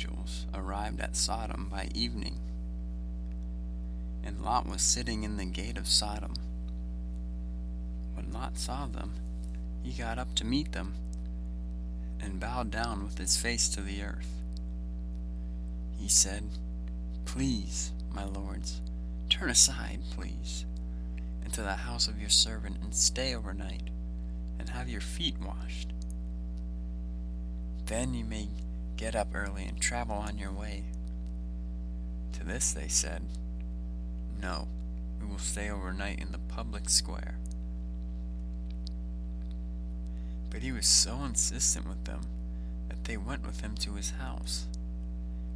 angels arrived at Sodom by evening, and Lot was sitting in the gate of Sodom. When Lot saw them, he got up to meet them and bowed down with his face to the earth. He said, Please, my lords, turn aside, please, into the house of your servant and stay overnight and have your feet washed. Then you may get up early and travel on your way. To this they said, No, we will stay overnight in the public square. But he was so insistent with them that they went with him to his house.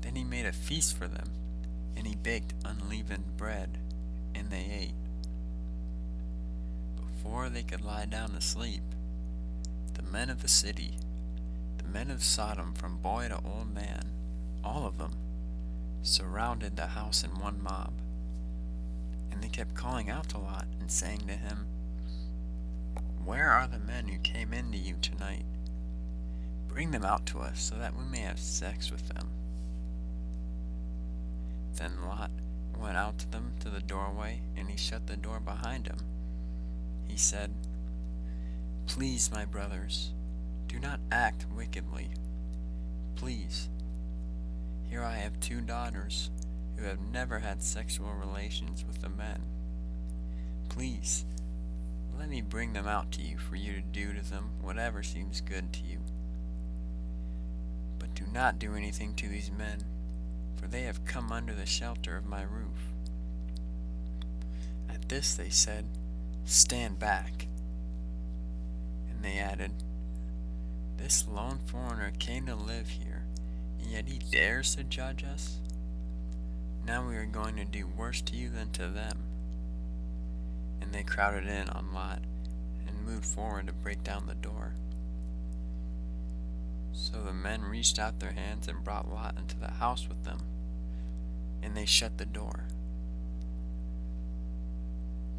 Then he made a feast for them, and he baked unleavened bread, and they ate. Before they could lie down to sleep, the men of the city, men of Sodom from boy to old man, all of them, surrounded the house in one mob. And they kept calling out to Lot and saying to him, where are the men who came in to you tonight? Bring them out to us so that we may have sex with them. Then Lot went out to them to the doorway, and he shut the door behind him. He said, Please, my brothers, do not act wickedly. Please. Here I have two daughters who have never had sexual relations with the men. Please let me bring them out to you for you to do to them whatever seems good to you. But do not do anything to these men, for they have come under the shelter of my roof. At this they said, Stand back. And they added, This lone foreigner came to live here, and yet he dares to judge us? Now we are going to do worse to you than to them and they crowded in on Lot and moved forward to break down the door. So the men reached out their hands and brought Lot into the house with them, and they shut the door.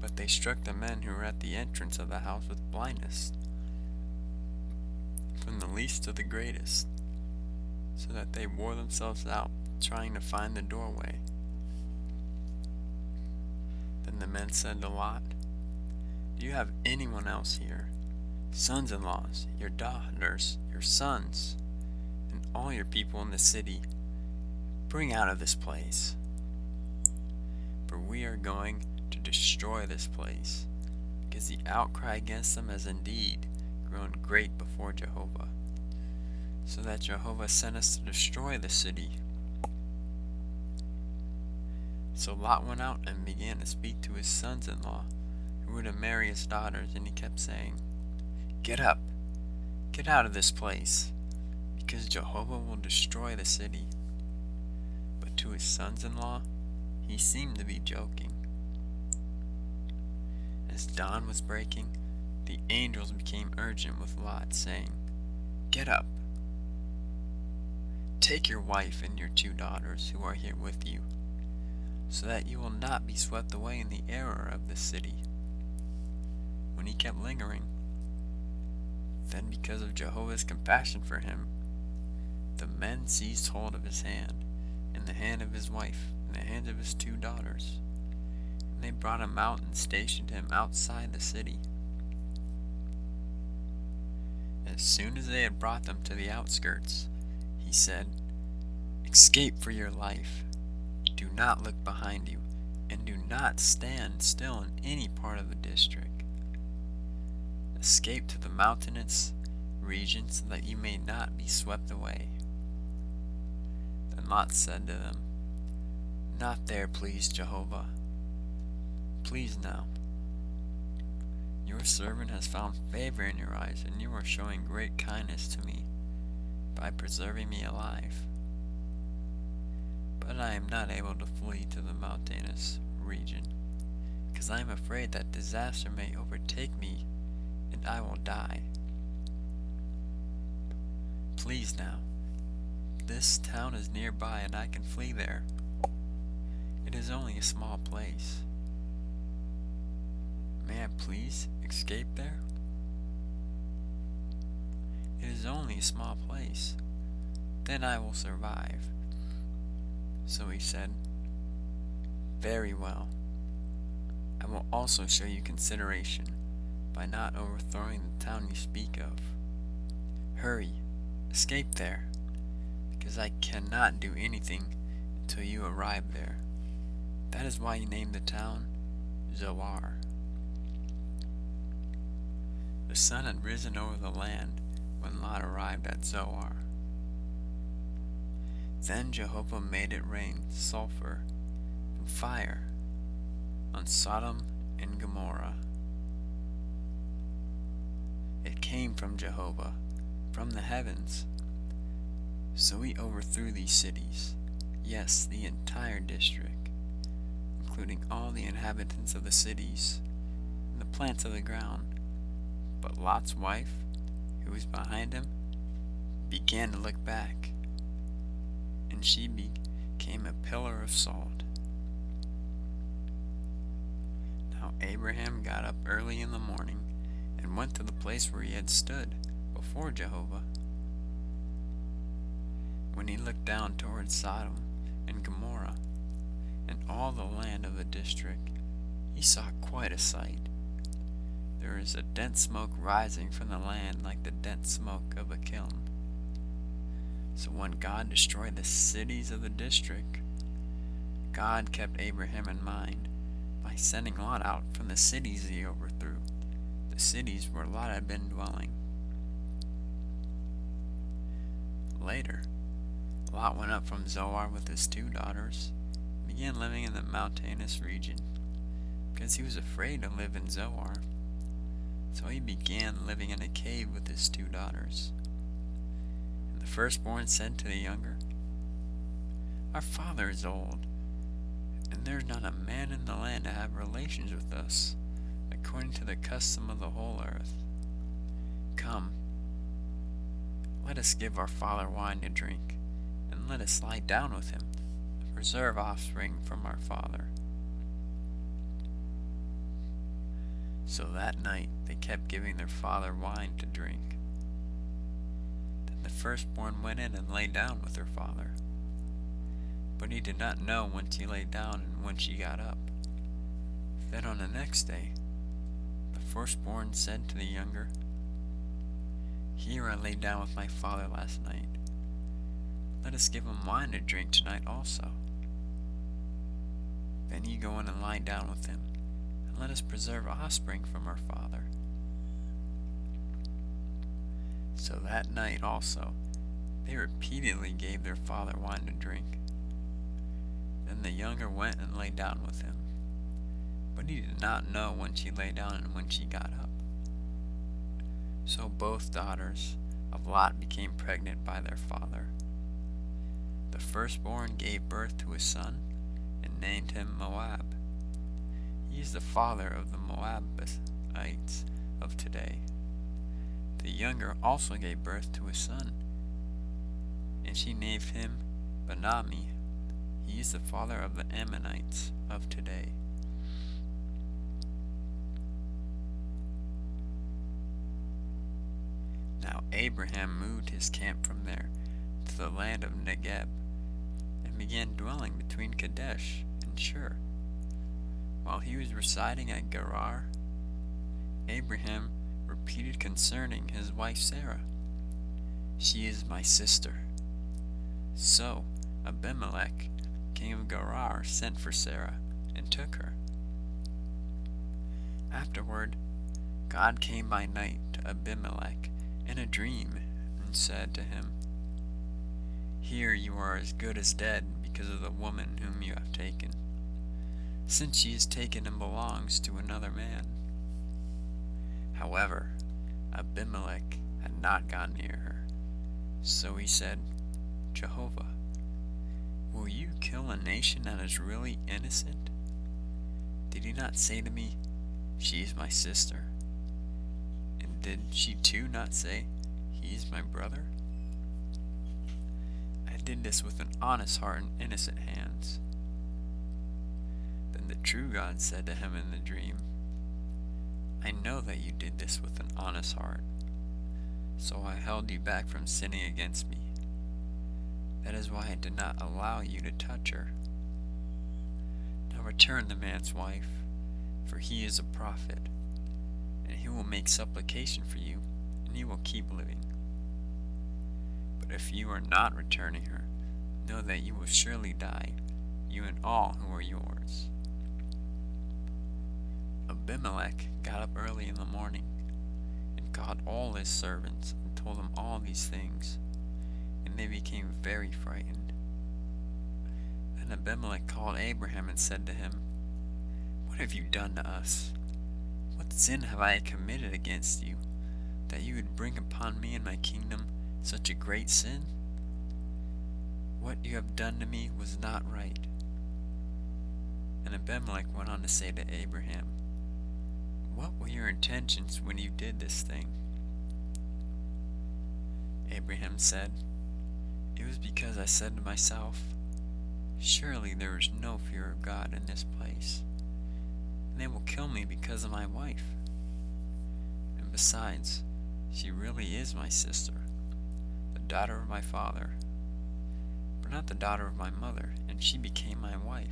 But they struck the men who were at the entrance of the house with blindness, from the least to the greatest, so that they wore themselves out trying to find the doorway. Then the men said to Lot, Do you have anyone else here? Sons in laws, your daughters, your sons, and all your people in the city. Bring out of this place. For we are going to destroy this place, because the outcry against them has indeed grown great before Jehovah, so that Jehovah sent us to destroy the city. So Lot went out and began to speak to his sons in law, who were to marry his daughters, and he kept saying, Get up, get out of this place, because Jehovah will destroy the city. But to his sons in law, he seemed to be joking. As dawn was breaking, the angels became urgent with Lot, saying, Get up. Take your wife and your two daughters who are here with you so that you will not be swept away in the error of the city. When he kept lingering, then because of Jehovah's compassion for him, the men seized hold of his hand, and the hand of his wife, and the hand of his two daughters, and they brought him out and stationed him outside the city. As soon as they had brought them to the outskirts, he said, Escape for your life do not look behind you, and do not stand still in any part of the district. Escape to the mountainous regions so that you may not be swept away. Then Lot said to them, Not there, please, Jehovah. Please now. Your servant has found favor in your eyes, and you are showing great kindness to me by preserving me alive but I am not able to flee to the mountainous region, because I am afraid that disaster may overtake me and I will die. Please now, this town is nearby and I can flee there. It is only a small place. May I please escape there? It is only a small place, then I will survive. So he said, Very well. I will also show you consideration by not overthrowing the town you speak of. Hurry, escape there, because I cannot do anything until you arrive there. That is why you named the town Zoar. The sun had risen over the land when Lot arrived at Zoar. Then Jehovah made it rain sulfur and fire on Sodom and Gomorrah. It came from Jehovah, from the heavens. So he overthrew these cities, yes, the entire district, including all the inhabitants of the cities and the plants of the ground. But Lot's wife, who was behind him, began to look back and she became a pillar of salt. Now Abraham got up early in the morning and went to the place where he had stood before Jehovah. When he looked down toward Sodom and Gomorrah and all the land of the district, he saw quite a sight. There is a dense smoke rising from the land like the dense smoke of a kiln. So when God destroyed the cities of the district, God kept Abraham in mind by sending Lot out from the cities he overthrew, the cities where Lot had been dwelling. Later, Lot went up from Zoar with his two daughters and began living in the mountainous region because he was afraid to live in Zoar. So he began living in a cave with his two daughters. And The firstborn said to the younger, Our father is old, and there's not a man in the land to have relations with us, according to the custom of the whole earth. Come, let us give our father wine to drink, and let us lie down with him, and preserve offspring from our father. So that night they kept giving their father wine to drink Then the firstborn went in and lay down with her father. But he did not know when she lay down and when she got up. Then on the next day, the firstborn said to the younger, Here I lay down with my father last night. Let us give him wine to drink tonight also. Then you go in and lie down with him, let us preserve offspring from our father. So that night also, they repeatedly gave their father wine to drink. Then the younger went and lay down with him. But he did not know when she lay down and when she got up. So both daughters of Lot became pregnant by their father. The firstborn gave birth to a son and named him Moab. He is the father of the Moabites of today. The younger also gave birth to a son, and she named him Ben-ammi. He is the father of the Ammonites of today. Now Abraham moved his camp from there to the land of Negeb, and began dwelling between Kadesh and Shur. While he was residing at Gerar, Abraham repeated concerning his wife Sarah. She is my sister. So Abimelech, king of Gerar, sent for Sarah and took her. Afterward, God came by night to Abimelech in a dream and said to him, Here you are as good as dead because of the woman whom you have taken, since she is taken and belongs to another man. However, Abimelech had not gone near her. So he said, Jehovah, will you kill a nation that is really innocent? Did he not say to me, She is my sister? And did she too not say, He is my brother? I did this with an honest heart and innocent hands. True God said to him in the dream, I know that you did this with an honest heart, so I held you back from sinning against me. That is why I did not allow you to touch her. Now return the man's wife, for he is a prophet, and he will make supplication for you, and you will keep living. But if you are not returning her, know that you will surely die, you and all who are yours. Abimelech got up early in the morning and called all his servants and told them all these things, and they became very frightened. Then Abimelech called Abraham and said to him, What have you done to us? What sin have I committed against you, that you would bring upon me and my kingdom such a great sin? What you have done to me was not right. And Abimelech went on to say to Abraham, What were your intentions when you did this thing? Abraham said, It was because I said to myself, Surely there is no fear of God in this place, and they will kill me because of my wife. And besides, she really is my sister, the daughter of my father but not the daughter of my mother, and she became my wife.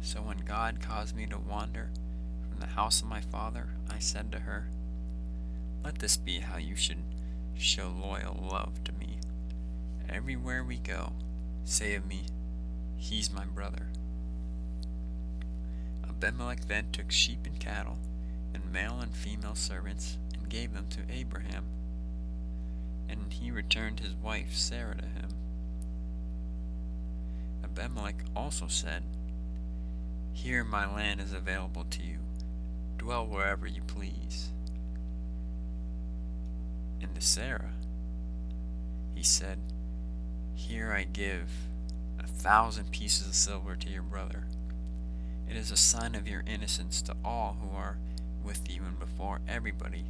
So when God caused me to wander the house of my father, I said to her, Let this be how you should show loyal love to me. Everywhere we go, say of me, He's my brother. Abimelech then took sheep and cattle, and male and female servants, and gave them to Abraham. And he returned his wife Sarah to him. Abimelech also said, Here my land is available to you. Dwell wherever you please. And to Sarah, he said, Here I give a thousand pieces of silver to your brother. It is a sign of your innocence to all who are with you and before everybody,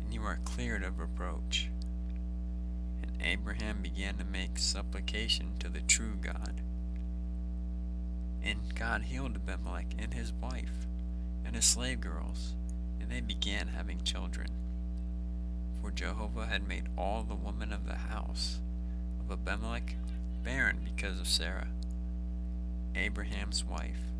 and you are cleared of reproach. And Abraham began to make supplication to the true God. And God healed Abimelech and his wife and his slave girls, and they began having children. For Jehovah had made all the women of the house of Abimelech barren because of Sarah, Abraham's wife.